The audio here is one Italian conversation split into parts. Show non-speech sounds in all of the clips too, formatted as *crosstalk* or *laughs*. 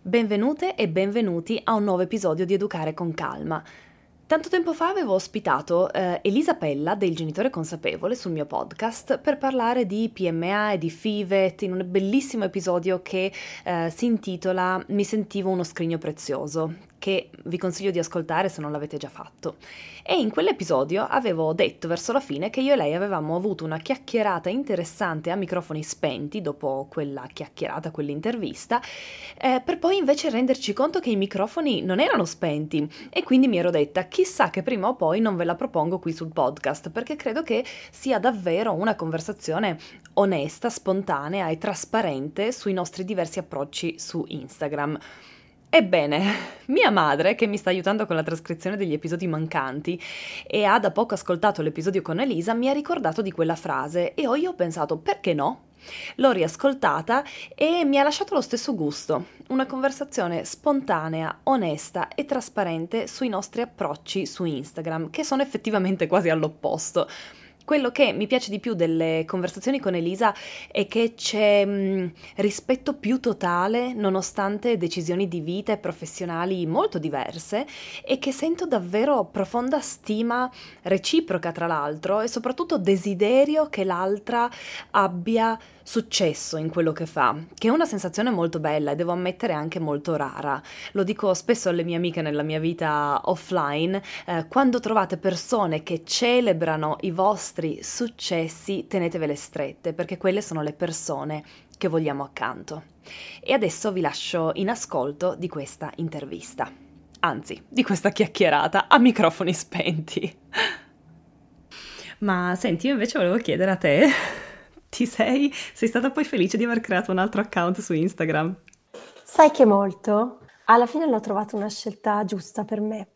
Benvenute e benvenuti a un nuovo episodio di Educare con Calma. Tanto tempo fa avevo ospitato eh, Elisa Pella del Genitore Consapevole sul mio podcast per parlare di PMA e di FIVET in un bellissimo episodio che eh, si intitola Mi sentivo uno scrigno prezioso, che vi consiglio di ascoltare se non l'avete già fatto. E in quell'episodio avevo detto verso la fine che io e lei avevamo avuto una chiacchierata interessante a microfoni spenti dopo quella chiacchierata, quell'intervista, eh, per poi invece renderci conto che i microfoni non erano spenti e quindi mi ero detta chissà che prima o poi non ve la propongo qui sul podcast perché credo che sia davvero una conversazione onesta, spontanea e trasparente sui nostri diversi approcci su Instagram. Ebbene, mia madre, che mi sta aiutando con la trascrizione degli episodi mancanti e ha da poco ascoltato l'episodio con Elisa, mi ha ricordato di quella frase e io ho pensato perché no? L'ho riascoltata e mi ha lasciato lo stesso gusto, una conversazione spontanea, onesta e trasparente sui nostri approcci su Instagram, che sono effettivamente quasi all'opposto. Quello che mi piace di più delle conversazioni con Elisa è che c'è mh, mm, rispetto più totale nonostante decisioni di vita e professionali molto diverse e che sento davvero profonda stima reciproca tra l'altro e soprattutto desiderio che l'altra abbia successo in quello che fa, che è una sensazione molto bella e devo ammettere anche molto rara. Lo dico spesso alle mie amiche nella mia vita offline, eh, quando trovate persone che celebrano i vostri successi, tenetevele strette, perché quelle sono le persone che vogliamo accanto. E adesso vi lascio in ascolto di questa intervista. Anzi, di questa chiacchierata a microfoni spenti. Ma senti, io invece volevo chiedere a te ti sei, sei stata poi felice di aver creato un altro account su Instagram? Sai che molto. Alla fine l'ho trovata una scelta giusta per me.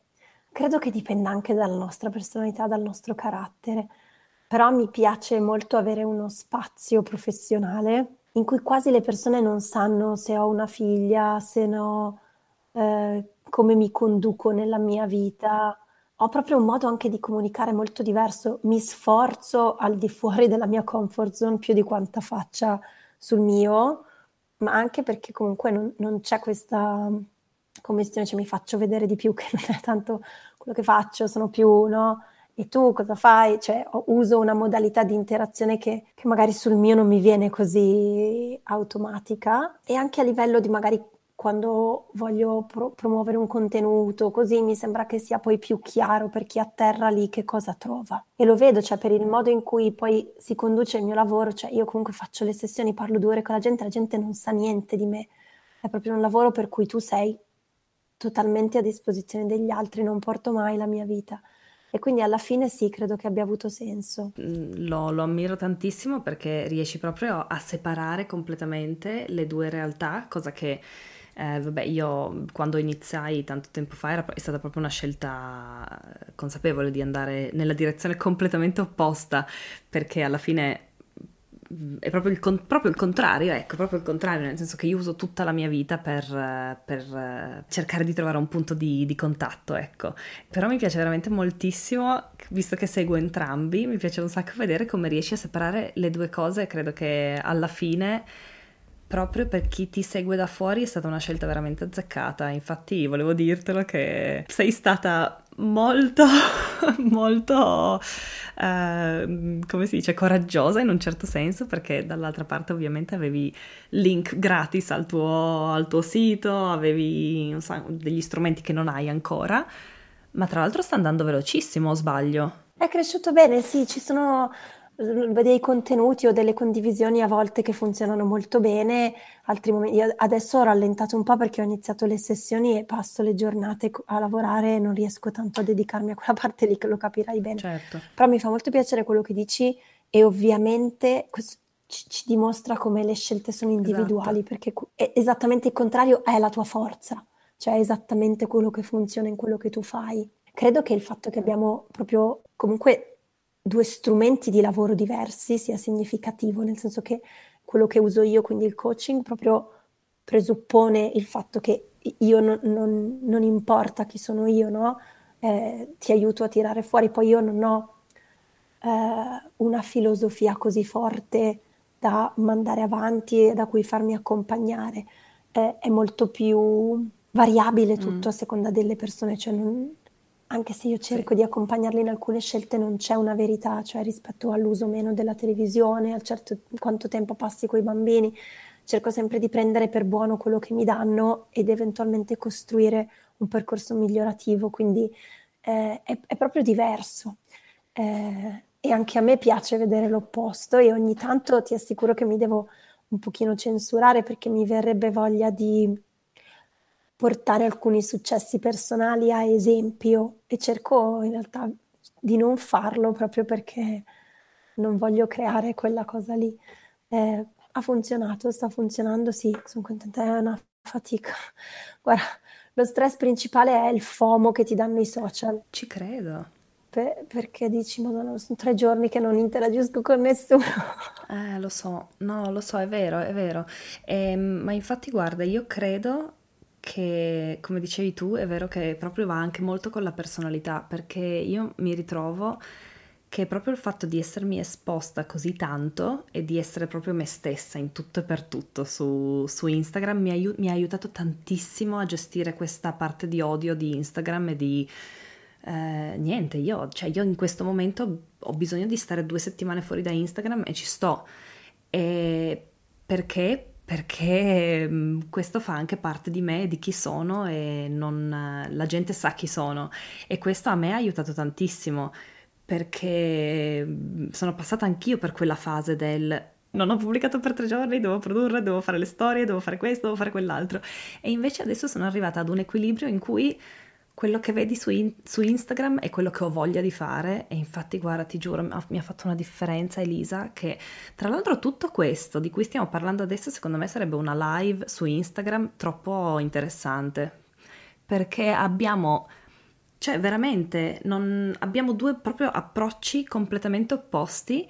Credo che dipenda anche dalla nostra personalità, dal nostro carattere. Però mi piace molto avere uno spazio professionale in cui quasi le persone non sanno se ho una figlia, se no, eh, come mi conduco nella mia vita, ho proprio un modo anche di comunicare molto diverso, mi sforzo al di fuori della mia comfort zone più di quanta faccia sul mio, ma anche perché comunque non, non c'è questa commissione, cioè mi faccio vedere di più che non è tanto quello che faccio, sono più, no? E tu cosa fai? Cioè, uso una modalità di interazione che, che magari sul mio non mi viene così automatica e anche a livello di magari quando voglio pro- promuovere un contenuto, così mi sembra che sia poi più chiaro per chi atterra lì che cosa trova. E lo vedo, cioè per il modo in cui poi si conduce il mio lavoro, cioè io comunque faccio le sessioni, parlo due ore con la gente, la gente non sa niente di me. È proprio un lavoro per cui tu sei totalmente a disposizione degli altri, non porto mai la mia vita. E quindi alla fine sì, credo che abbia avuto senso. Lo, lo, ammiro tantissimo perché riesci proprio a separare completamente le due realtà, cosa che eh, vabbè, io quando iniziai tanto tempo fa era, è stata proprio una scelta consapevole di andare nella direzione completamente opposta, perché alla fine mm, è proprio il, con, proprio il, contrario, ecco, proprio il contrario, nel senso che io uso tutta la mia vita per, per cercare di trovare un punto di, di, contatto, ecco. Però mi piace veramente moltissimo, visto che seguo entrambi, mi piace un sacco vedere come riesci a separare le due cose credo che alla fine proprio per chi ti segue da fuori è stata una scelta veramente azzeccata. Infatti, volevo dirtelo che sei stata molto, *laughs* molto, eh, come si dice, coraggiosa in un certo senso, perché dall'altra parte ovviamente avevi link gratis al tuo, al tuo sito, avevi so, degli strumenti che non hai ancora, ma tra l'altro sta andando velocissimo, o sbaglio? È cresciuto bene, sì, ci sono dei contenuti o delle condivisioni a volte che funzionano molto bene, altri momenti. Io adesso ho rallentato un po' perché ho iniziato le sessioni e passo le giornate a lavorare e non riesco tanto a dedicarmi a quella *laughs* parte lì che lo capirai bene. Certo. Però mi fa molto piacere quello che dici e ovviamente questo ci, ci dimostra come le scelte sono individuali esatto. perché è esattamente il contrario è la tua forza, cioè è esattamente quello che funziona in quello che tu fai. Credo che il fatto che abbiamo proprio comunque due strumenti di lavoro diversi sia significativo, nel senso che quello che uso io, quindi il coaching, proprio presuppone il fatto che io non, non, non importa chi sono io, no? eh, ti aiuto a tirare fuori, poi io non ho eh, una filosofia così forte da mandare avanti e da cui farmi accompagnare. è, è molto più variabile tutto mm. a seconda delle persone, cioè non, anche se io cerco sì. di accompagnarli in alcune scelte, non c'è una verità, cioè rispetto all'uso meno della televisione, al certo quanto tempo passi con i bambini, cerco sempre di prendere per buono quello che mi danno ed eventualmente costruire un percorso migliorativo, quindi eh, è, è, proprio diverso. Eh, e anche a me piace vedere l'opposto e ogni tanto ti assicuro che mi devo un pochino censurare perché mi verrebbe voglia di portare alcuni successi personali a esempio e cerco in realtà di non farlo proprio perché non voglio creare quella cosa lì. Eh, ha funzionato, sta funzionando, sì, sono contenta, è una fatica. *laughs* Guarda, lo stress principale è il FOMO che ti danno i social. Ci credo. Per, perché dici, madonna, sono tre giorni che non interagisco con nessuno. *laughs* Eh, lo so, no, lo so, è vero, è vero. Eh, ma infatti, guarda, io credo che, come dicevi tu, è vero che proprio va anche molto con la personalità, perché io mi ritrovo che proprio il fatto di essermi esposta così tanto e di essere proprio me stessa in tutto e per tutto su, su Instagram mi, aiut- mi, ha aiutato tantissimo a gestire questa parte di odio di Instagram e di... Eh, niente, io, cioè io in questo momento ho bisogno di stare due settimane fuori da Instagram e ci sto. E perché? Perché mm, questo fa anche parte di me, di chi sono e non, la gente sa chi sono. E questo a me ha aiutato tantissimo perché mm, sono passata anch'io per quella fase del non ho pubblicato per tre giorni, devo produrre, devo fare le storie, devo fare questo, devo fare quell'altro. E invece adesso sono arrivata ad un equilibrio in cui quello che vedi su, in- su, Instagram è quello che ho voglia di fare e infatti guarda ti giuro mi ha fatto una differenza Elisa che tra l'altro tutto questo di cui stiamo parlando adesso secondo me sarebbe una live su Instagram troppo interessante. Perché abbiamo cioè veramente non, abbiamo due proprio approcci completamente opposti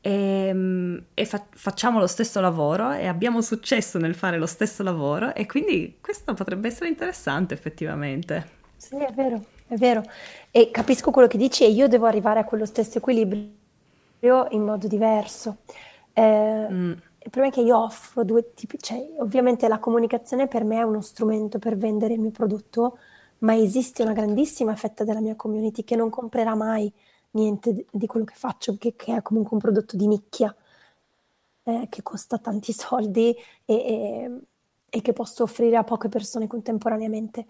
e, ehm, e fa- facciamo lo stesso lavoro e abbiamo successo nel fare lo stesso lavoro e quindi questo potrebbe essere interessante effettivamente. Sì, è vero, è vero. E capisco quello che dici e io devo arrivare a quello stesso equilibrio in modo diverso. Eh, mm. Il problema è che io offro due tipi, cioè ovviamente la comunicazione per me è uno strumento per vendere il mio prodotto, ma esiste una grandissima fetta della mia community che non comprerà mai niente di quello che faccio, che, che è comunque un prodotto di nicchia, eh, che costa tanti *laughs* soldi e, e, e, che posso offrire a poche persone contemporaneamente.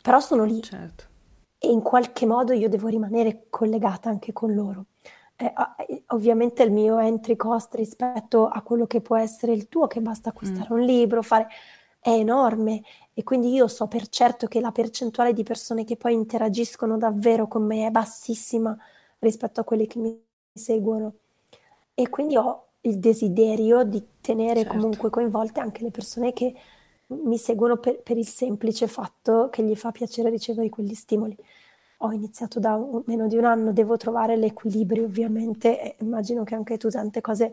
Però sono lì certo. e in qualche modo io devo rimanere collegata anche con loro. Eh, ovviamente il mio entry cost rispetto a quello che può essere il tuo, che basta acquistare mm. un libro, fare, è enorme e quindi io so per certo che la percentuale di persone che poi interagiscono davvero con me è bassissima rispetto a quelle che mi seguono. E quindi ho il desiderio di tenere certo. comunque coinvolte anche le persone che mi seguono per, per, il semplice fatto che gli fa piacere ricevere quegli stimoli. Ho iniziato da un, meno di un anno, devo trovare l'equilibrio ovviamente e immagino che anche tu tante cose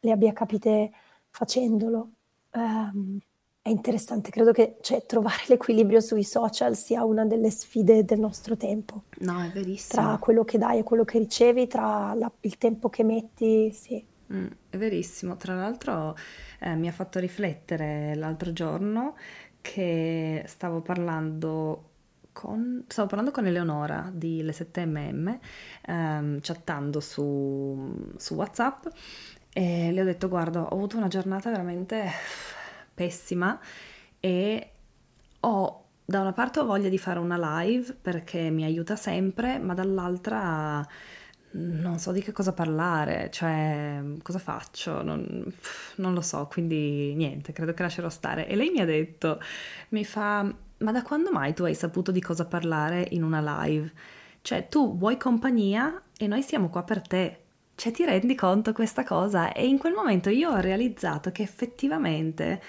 le abbia capite facendolo. Um, è interessante, credo che cioè, trovare *laughs* l'equilibrio sui social sia una delle sfide del nostro tempo. No, è verissimo. Tra quello che dai e quello che ricevi, tra la, il tempo che metti, sì. Mm, è verissimo. Tra l'altro eh, mi ha fatto riflettere l'altro giorno che stavo parlando con, stavo parlando con Eleonora di Le 7mm, ehm, chattando su, su WhatsApp e le ho detto guarda ho avuto una giornata veramente pessima e ho da una parte ho voglia di fare una live perché mi aiuta sempre, ma dall'altra non so di che cosa parlare, cioè cosa faccio, non, non, lo so, quindi niente, credo che lascerò stare. E lei mi ha detto, mi fa, ma da quando mai tu hai saputo di cosa parlare in una live? Cioè tu vuoi compagnia e noi siamo qua per te. Cioè ti rendi conto questa cosa? E in quel momento io ho realizzato che effettivamente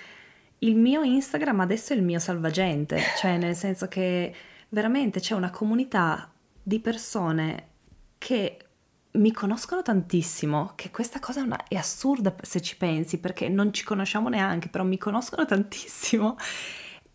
il mio Instagram adesso è il mio salvagente, cioè nel senso che veramente c'è una comunità di persone che mi conoscono tantissimo, che questa cosa è, una, è, assurda se ci pensi, perché non ci conosciamo neanche, però mi conoscono tantissimo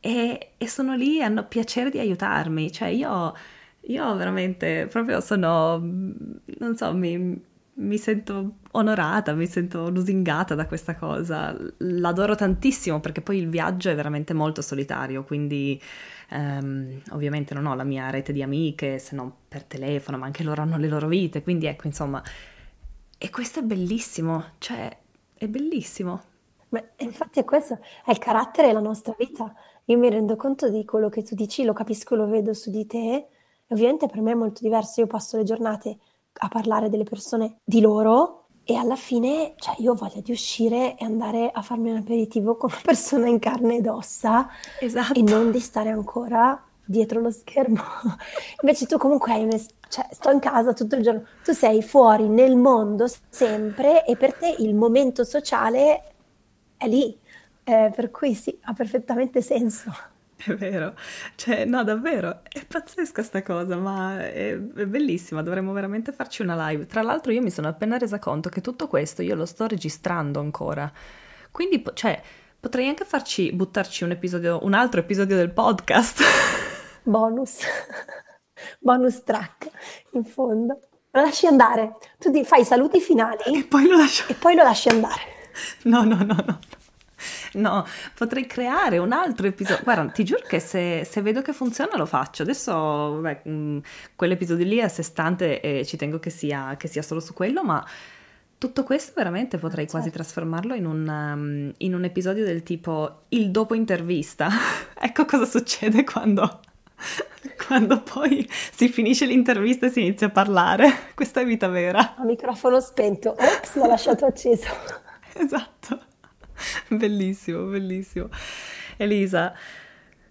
e, e sono lì e hanno piacere di aiutarmi. Cioè io, io veramente proprio sono, non so, mi, mi sento onorata, mi sento lusingata da questa cosa. L'adoro tantissimo perché poi il viaggio è veramente molto solitario, quindi um, ovviamente non ho la mia rete di amiche se non per telefono, ma anche loro hanno le loro vite, quindi ecco, insomma, e questo è bellissimo, cioè è bellissimo. Ma infatti è questo, è il carattere della nostra vita. Io mi rendo conto di quello che tu dici, lo capisco, lo vedo su di te, e ovviamente per me è molto diverso. Io passo le giornate a parlare delle persone di loro e alla fine, cioè, io ho voglia di uscire e andare a farmi un aperitivo con una persona in carne ed ossa esatto. e non di stare ancora dietro lo schermo. *laughs* Invece tu comunque hai un... Cioè, sto in casa tutto il giorno, tu sei fuori nel mondo sempre e per te il momento sociale è lì, eh, per cui sì, ha perfettamente senso. È vero, cioè no davvero, è pazzesca sta cosa, ma è, è, bellissima, dovremmo veramente farci una live. Tra l'altro io mi sono appena resa conto che tutto questo io lo sto registrando ancora, quindi cioè, potrei anche farci, buttarci un episodio, un altro episodio del podcast. *laughs* Bonus, bonus track in fondo. Lo lasci andare, tu ti fai i saluti finali e poi lo, lascio... e poi lo lasci andare. No, no, no, no. *laughs* No, potrei creare un altro episodio. Guarda, ti giuro che se, se vedo che funziona lo faccio. Adesso, beh, mm, quell'episodio lì è a sé stante e ci tengo che sia, che sia solo su quello, ma tutto questo veramente potrei certo. quasi trasformarlo in un, um, in un episodio del tipo il dopo intervista. *laughs* ecco cosa succede quando *laughs* quando poi si finisce l'intervista e si inizia a parlare. Questa è vita vera. A microfono spento. Ops, l'ho lasciato acceso. esatto. *laughs* bellissimo, bellissimo. Elisa,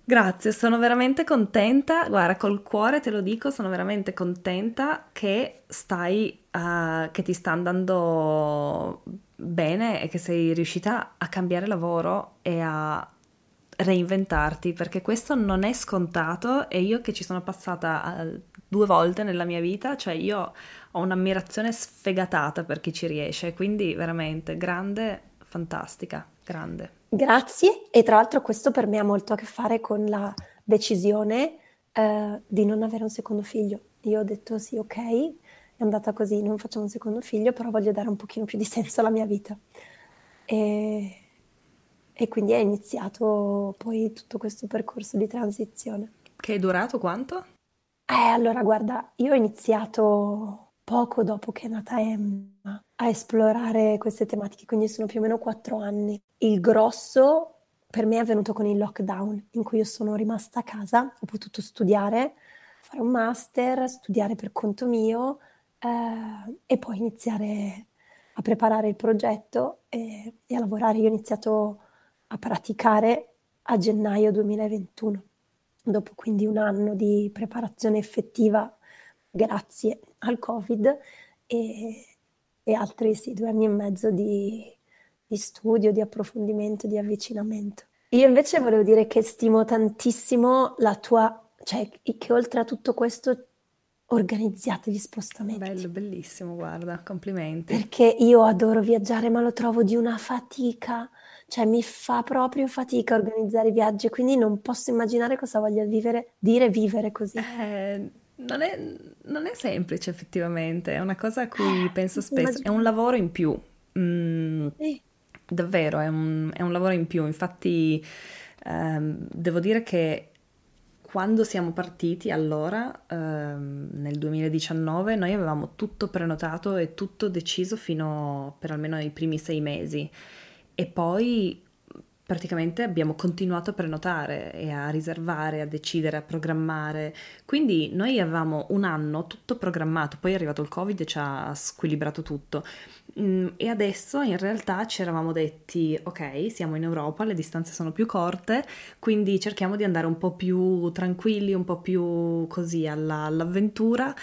grazie, sono veramente contenta, guarda, col cuore te lo dico, sono veramente contenta che stai, uh, che ti sta andando bene e che sei riuscita a cambiare lavoro e a reinventarti, perché questo non è scontato e io che ci sono passata uh, due volte nella mia vita, cioè io ho un'ammirazione sfegatata per chi ci riesce, quindi veramente grande fantastica, grande. Grazie e tra l'altro questo per me ha molto a che fare con la decisione eh, di non avere un secondo figlio. Io ho detto sì, ok, è andata così, non facciamo un secondo figlio, però voglio dare un pochino più di senso alla mia vita. E, e quindi è iniziato poi tutto questo percorso di transizione. Che è durato quanto? Eh, allora guarda, io ho iniziato poco dopo che è nata Emma a esplorare queste tematiche, quindi sono più o meno quattro anni. Il grosso per me è avvenuto con il lockdown, in cui io sono rimasta a casa, ho potuto studiare, fare un master, studiare per conto mio eh, e poi iniziare a preparare il progetto e, e a lavorare. Io ho iniziato a praticare a gennaio 2021, dopo quindi un anno di preparazione effettiva grazie al Covid e, e altri sì, due anni e mezzo di, di studio, di approfondimento, di avvicinamento. Io invece volevo dire che stimo tantissimo la tua, cioè che oltre a tutto questo organizziate gli spostamenti. Bello, bellissimo, guarda, complimenti. Perché io adoro viaggiare, ma lo trovo di una fatica, cioè mi fa proprio fatica organizzare i viaggi, quindi non posso immaginare cosa voglia vivere, dire vivere così. Eh non è, non è, semplice effettivamente, è una cosa a cui penso spesso, è un lavoro in più, mm, davvero è un, è un, lavoro in più, infatti ehm, devo dire che quando siamo partiti allora, ehm, nel 2019, noi avevamo tutto prenotato e tutto deciso fino per almeno i primi sei mesi. E poi praticamente abbiamo continuato a prenotare e a riservare, a decidere, a programmare. Quindi noi avevamo un anno tutto programmato, poi è arrivato il Covid e ci ha squilibrato tutto. Mm, e adesso in realtà ci eravamo detti, ok, siamo in Europa, le distanze sono più corte, quindi cerchiamo di andare un po' più tranquilli, un po' più così alla, all'avventura,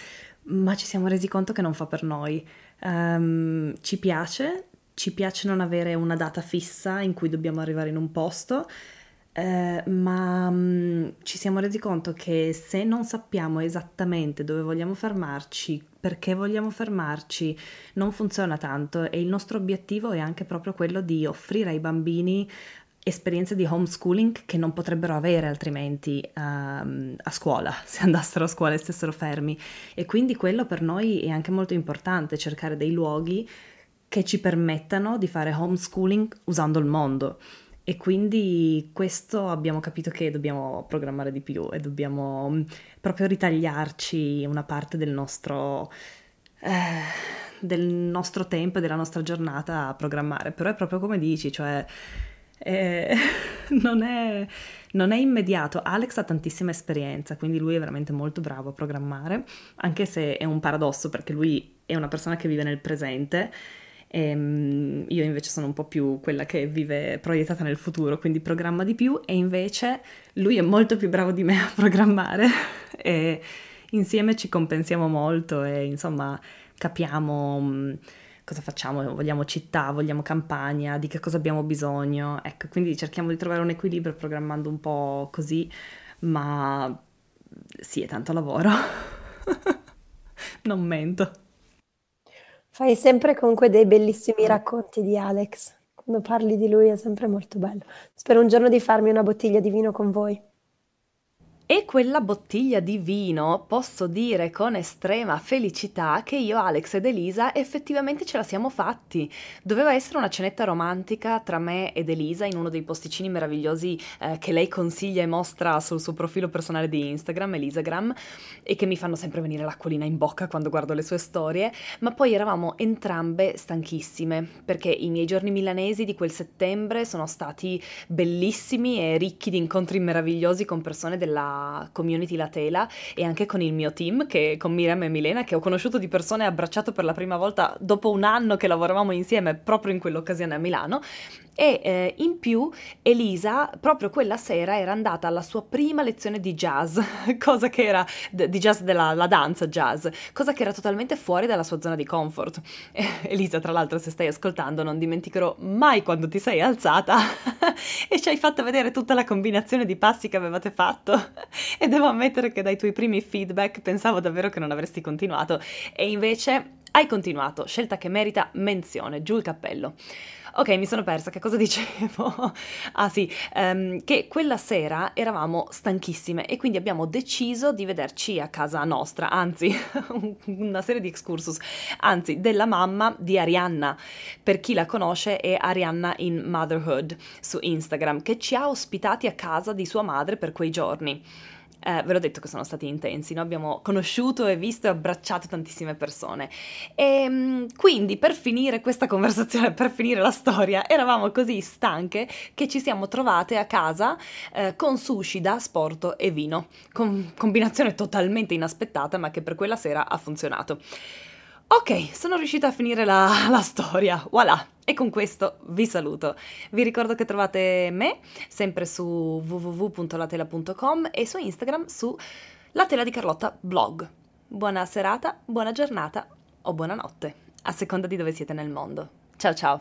ma ci siamo resi conto che non fa per noi. Um, ci piace, ci piace non avere una data fissa in cui dobbiamo arrivare in un posto, eh, ma mh, mm, ci siamo resi conto che se non sappiamo esattamente dove vogliamo fermarci, perché vogliamo fermarci, non funziona tanto e il nostro obiettivo è anche proprio quello di offrire ai bambini esperienze di homeschooling che non potrebbero avere altrimenti um, a scuola, *laughs* se andassero a scuola e stessero fermi. E quindi quello per noi è anche molto importante, cercare dei luoghi che ci permettano di fare homeschooling usando il mondo. E quindi questo abbiamo capito che dobbiamo programmare di più e dobbiamo mm, proprio ritagliarci una parte del nostro, eh, del nostro tempo e della nostra giornata a programmare. Però è proprio come dici, cioè eh, *laughs* non, è, non, è, immediato. Alex ha tantissima esperienza, quindi lui è veramente molto bravo a programmare, anche se è un paradosso perché lui è una persona che vive nel presente. Ehm, io invece sono un po' più quella che vive proiettata nel futuro, quindi programma di più e invece lui è molto più bravo di me a programmare *laughs* e insieme ci compensiamo molto e insomma capiamo cosa facciamo, vogliamo città, vogliamo campagna, di che cosa abbiamo bisogno. Ecco, quindi cerchiamo di trovare un equilibrio programmando un po' così, ma sì, è tanto lavoro. *laughs* non mento. Fai sempre comunque dei bellissimi racconti di Alex. Quando parli di lui è sempre molto bello. Spero un giorno di farmi una bottiglia di vino con voi. E quella bottiglia di vino posso dire con estrema felicità che io, Alex ed Elisa effettivamente ce la siamo fatti. Doveva essere una cenetta romantica tra me ed Elisa in uno dei posticini meravigliosi eh, che lei consiglia e mostra sul suo profilo personale di Instagram, Elisagram, e che mi fanno sempre venire l'acquolina in bocca quando guardo le sue storie, ma poi eravamo entrambe stanchissime perché i miei giorni milanesi di quel settembre sono stati bellissimi e ricchi di incontri meravigliosi con persone della community La Tela e anche con il mio team, che, con Miriam e Milena, che ho conosciuto di persona e abbracciato per la prima volta dopo un anno che lavoravamo insieme proprio in quell'occasione a Milano e eh, in più Elisa proprio quella sera era andata alla sua prima lezione di jazz, *laughs* cosa che era di jazz della danza jazz, cosa che era totalmente fuori dalla sua zona di comfort. Eh, Elisa, tra l'altro, se stai ascoltando, non dimenticherò mai quando ti sei alzata *laughs* e ci hai fatto vedere tutta la combinazione di passi che avevate fatto. *laughs* E devo ammettere che dai tuoi primi feedback pensavo davvero che non avresti continuato e invece hai continuato, scelta che merita menzione, giù il cappello. Ok, mi sono persa, che cosa *laughs* dicevo? ah sì, um, che quella sera eravamo stanchissime e quindi abbiamo deciso di vederci a casa nostra, anzi, *laughs* una serie di excursus, anzi, della mamma di Arianna. Per chi la conosce è Arianna in Motherhood su Instagram, che ci ha ospitati a casa di sua madre per quei giorni. Eh, ve l'ho detto che sono stati intensi, no? abbiamo conosciuto e visto e abbracciato tantissime persone. E ehm, quindi per finire questa conversazione, per finire la storia, eravamo così stanche che ci siamo trovate a casa eh, con sushi da sporto e vino, con combinazione totalmente inaspettata ma che per quella sera ha funzionato. Ok, sono riuscita a finire la, *laughs* la storia, voilà. E con questo vi saluto. Vi ricordo che trovate me sempre su www.latela.com e su Instagram su La Tela di Carlotta blog. Buona serata, buona giornata o buonanotte, a seconda di dove siete nel mondo. Ciao ciao!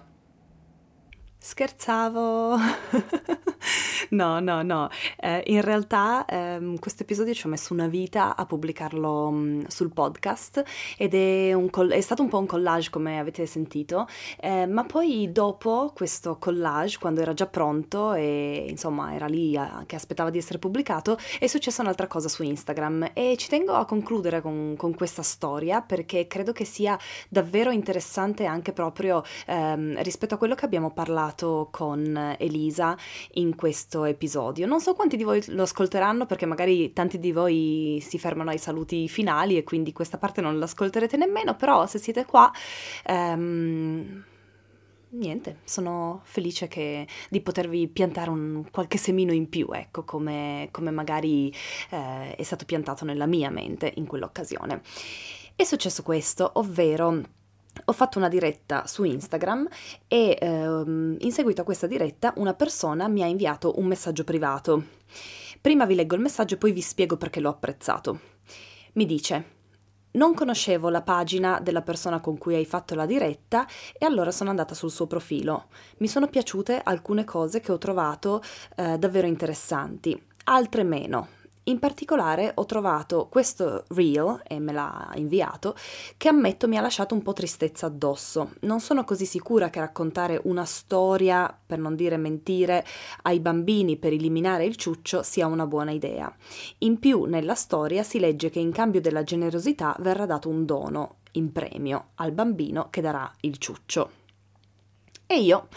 Scherzavo! *laughs* no, no, no. Eh, in realtà ehm, questo episodio ci ho messo una vita a pubblicarlo mh, sul podcast ed è, coll- è, stato un po' un collage come avete sentito, eh, ma poi dopo questo collage, quando era già pronto e insomma era lì a- che aspettava di essere pubblicato, è successa un'altra cosa su Instagram e ci tengo a concludere con, con questa storia perché credo che sia davvero interessante anche proprio ehm, rispetto a quello che abbiamo parlato con Elisa in questo episodio. Non so quanti di voi lo ascolteranno perché magari tanti di voi si fermano ai saluti finali e quindi questa parte non l'ascolterete nemmeno, però se siete qua... Um, niente, sono felice che, di potervi piantare un, qualche semino in più, ecco, come, come magari eh, è stato piantato nella mia mente in quell'occasione. È successo questo, ovvero ho fatto una diretta su Instagram e ehm, in seguito a questa diretta una persona mi ha inviato un messaggio privato. Prima vi leggo il messaggio e poi vi spiego perché l'ho apprezzato. Mi dice: Non conoscevo la pagina della persona con cui hai fatto la diretta e allora sono andata sul suo profilo. Mi sono piaciute alcune cose che ho trovato eh, davvero interessanti, altre meno In particolare ho trovato questo reel, e me l'ha inviato, che ammetto mi ha lasciato un po' tristezza addosso. Non sono così sicura che raccontare una storia, per non dire mentire, ai bambini per eliminare il ciuccio sia una buona idea. In più, nella storia si legge che in cambio della generosità verrà dato un dono, in premio, al bambino che darà il ciuccio. E io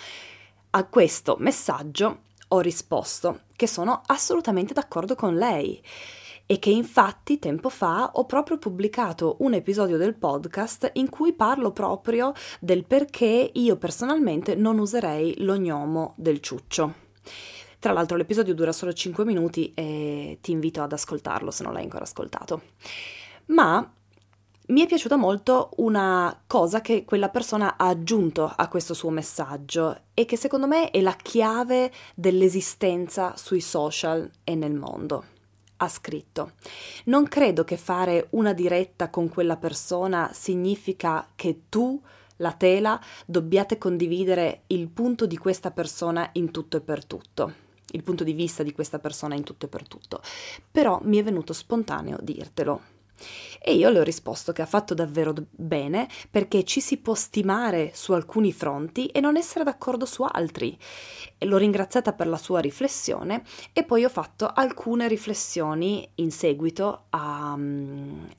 a questo messaggio ho risposto che sono assolutamente d'accordo con lei e che infatti tempo fa ho proprio pubblicato un episodio del podcast in cui parlo proprio del perché io personalmente non userei l'ognomo del ciuccio. Tra l'altro l'episodio dura solo 5 minuti e ti invito ad ascoltarlo se non l'hai ancora ascoltato. Ma mi è piaciuta molto una cosa che quella persona ha aggiunto a questo suo messaggio e che secondo me è la chiave dell'esistenza sui social e nel mondo. Ha scritto: Non credo che fare una diretta con quella persona significa che tu, la tela, dobbiate condividere il punto di questa persona in tutto e per tutto. Il punto di vista di questa persona in tutto e per tutto. Però mi è venuto spontaneo dirtelo e io le ho risposto che ha fatto davvero bene perché ci si può stimare su alcuni fronti e non essere d'accordo su altri. E l'ho ringraziata per la sua riflessione e poi ho fatto alcune riflessioni in seguito a,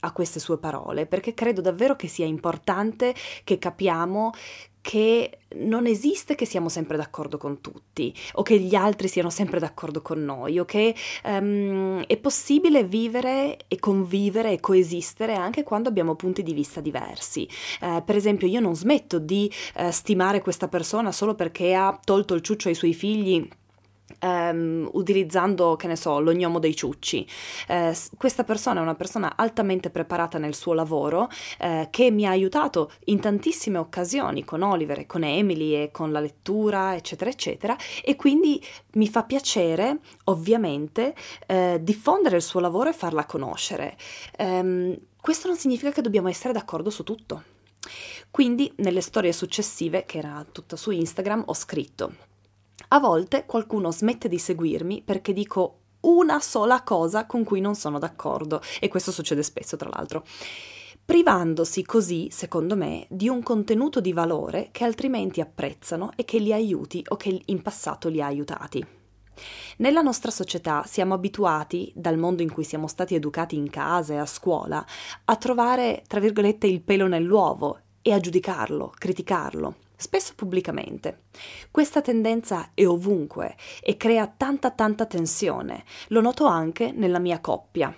a queste sue parole perché credo davvero che sia importante che capiamo che non esiste che siamo sempre d'accordo con tutti o che gli altri siano sempre d'accordo con noi o che um, è possibile vivere e convivere e coesistere anche quando abbiamo punti di vista diversi. Uh, per esempio io non smetto di uh, stimare questa persona solo perché ha tolto il ciuccio ai suoi figli Um, utilizzando, che ne so, l'ognomo dei ciucci. Uh, questa persona è una persona altamente preparata nel suo lavoro uh, che mi ha aiutato in tantissime occasioni con Oliver e con Emily e con la lettura, eccetera, eccetera, e quindi mi fa piacere, ovviamente, uh, diffondere il suo lavoro e farla conoscere. Um, questo non significa che dobbiamo essere d'accordo su tutto. Quindi, nelle storie successive, che era tutta su Instagram, ho scritto a volte qualcuno smette di seguirmi perché dico una sola cosa con cui non sono d'accordo e questo succede spesso tra l'altro privandosi così, secondo me, di un contenuto di valore che altrimenti apprezzano e che li aiuti o che in passato li ha aiutati. Nella nostra società siamo abituati, dal mondo in cui siamo stati educati in casa e a scuola, a trovare, tra virgolette, il pelo nell'uovo e a giudicarlo, criticarlo spesso pubblicamente. Questa tendenza è ovunque e crea tanta tanta tensione. Lo noto anche nella mia coppia.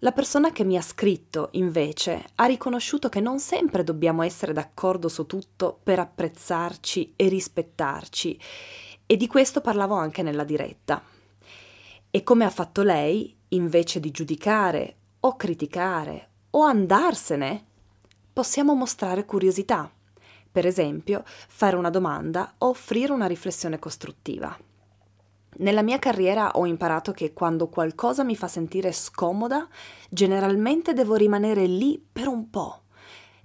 La persona che mi ha scritto, invece, ha riconosciuto che non sempre dobbiamo essere d'accordo su tutto per apprezzarci e rispettarci, e di questo parlavo anche nella diretta. E come ha fatto lei, invece di giudicare o criticare o andarsene, possiamo mostrare curiosità per esempio, fare una domanda o offrire una riflessione costruttiva. Nella mia carriera ho imparato che quando qualcosa mi fa sentire scomoda, generalmente devo rimanere lì per un po'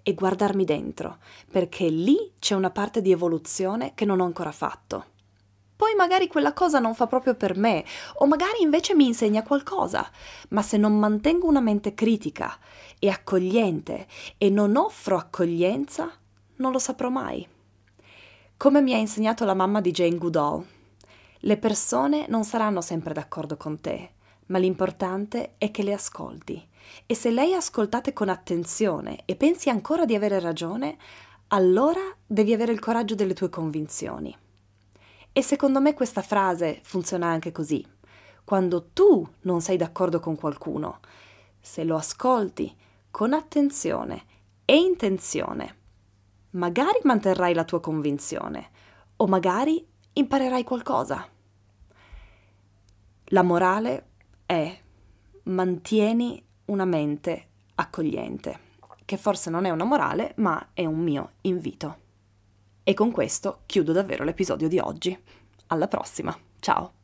e guardarmi dentro, perché lì c'è una parte di evoluzione che non ho ancora fatto. Poi magari quella cosa non fa proprio per me, o magari invece mi insegna qualcosa, ma se non mantengo una mente critica e accogliente e non offro accoglienza, non lo saprò mai. Come mi ha insegnato la mamma di Jane Goodall, le persone non saranno sempre d'accordo con te, ma l'importante è che le ascolti. E se lei ascoltate con attenzione e pensi ancora di avere ragione, allora devi avere il coraggio delle tue convinzioni. E secondo me questa frase funziona anche così. Quando tu non sei d'accordo con qualcuno, se lo ascolti con attenzione e intenzione, magari manterrai la tua convinzione o magari imparerai qualcosa. La morale è mantieni una mente accogliente, che forse non è una morale, ma è un mio invito. E con questo chiudo davvero l'episodio di oggi. Alla prossima, ciao!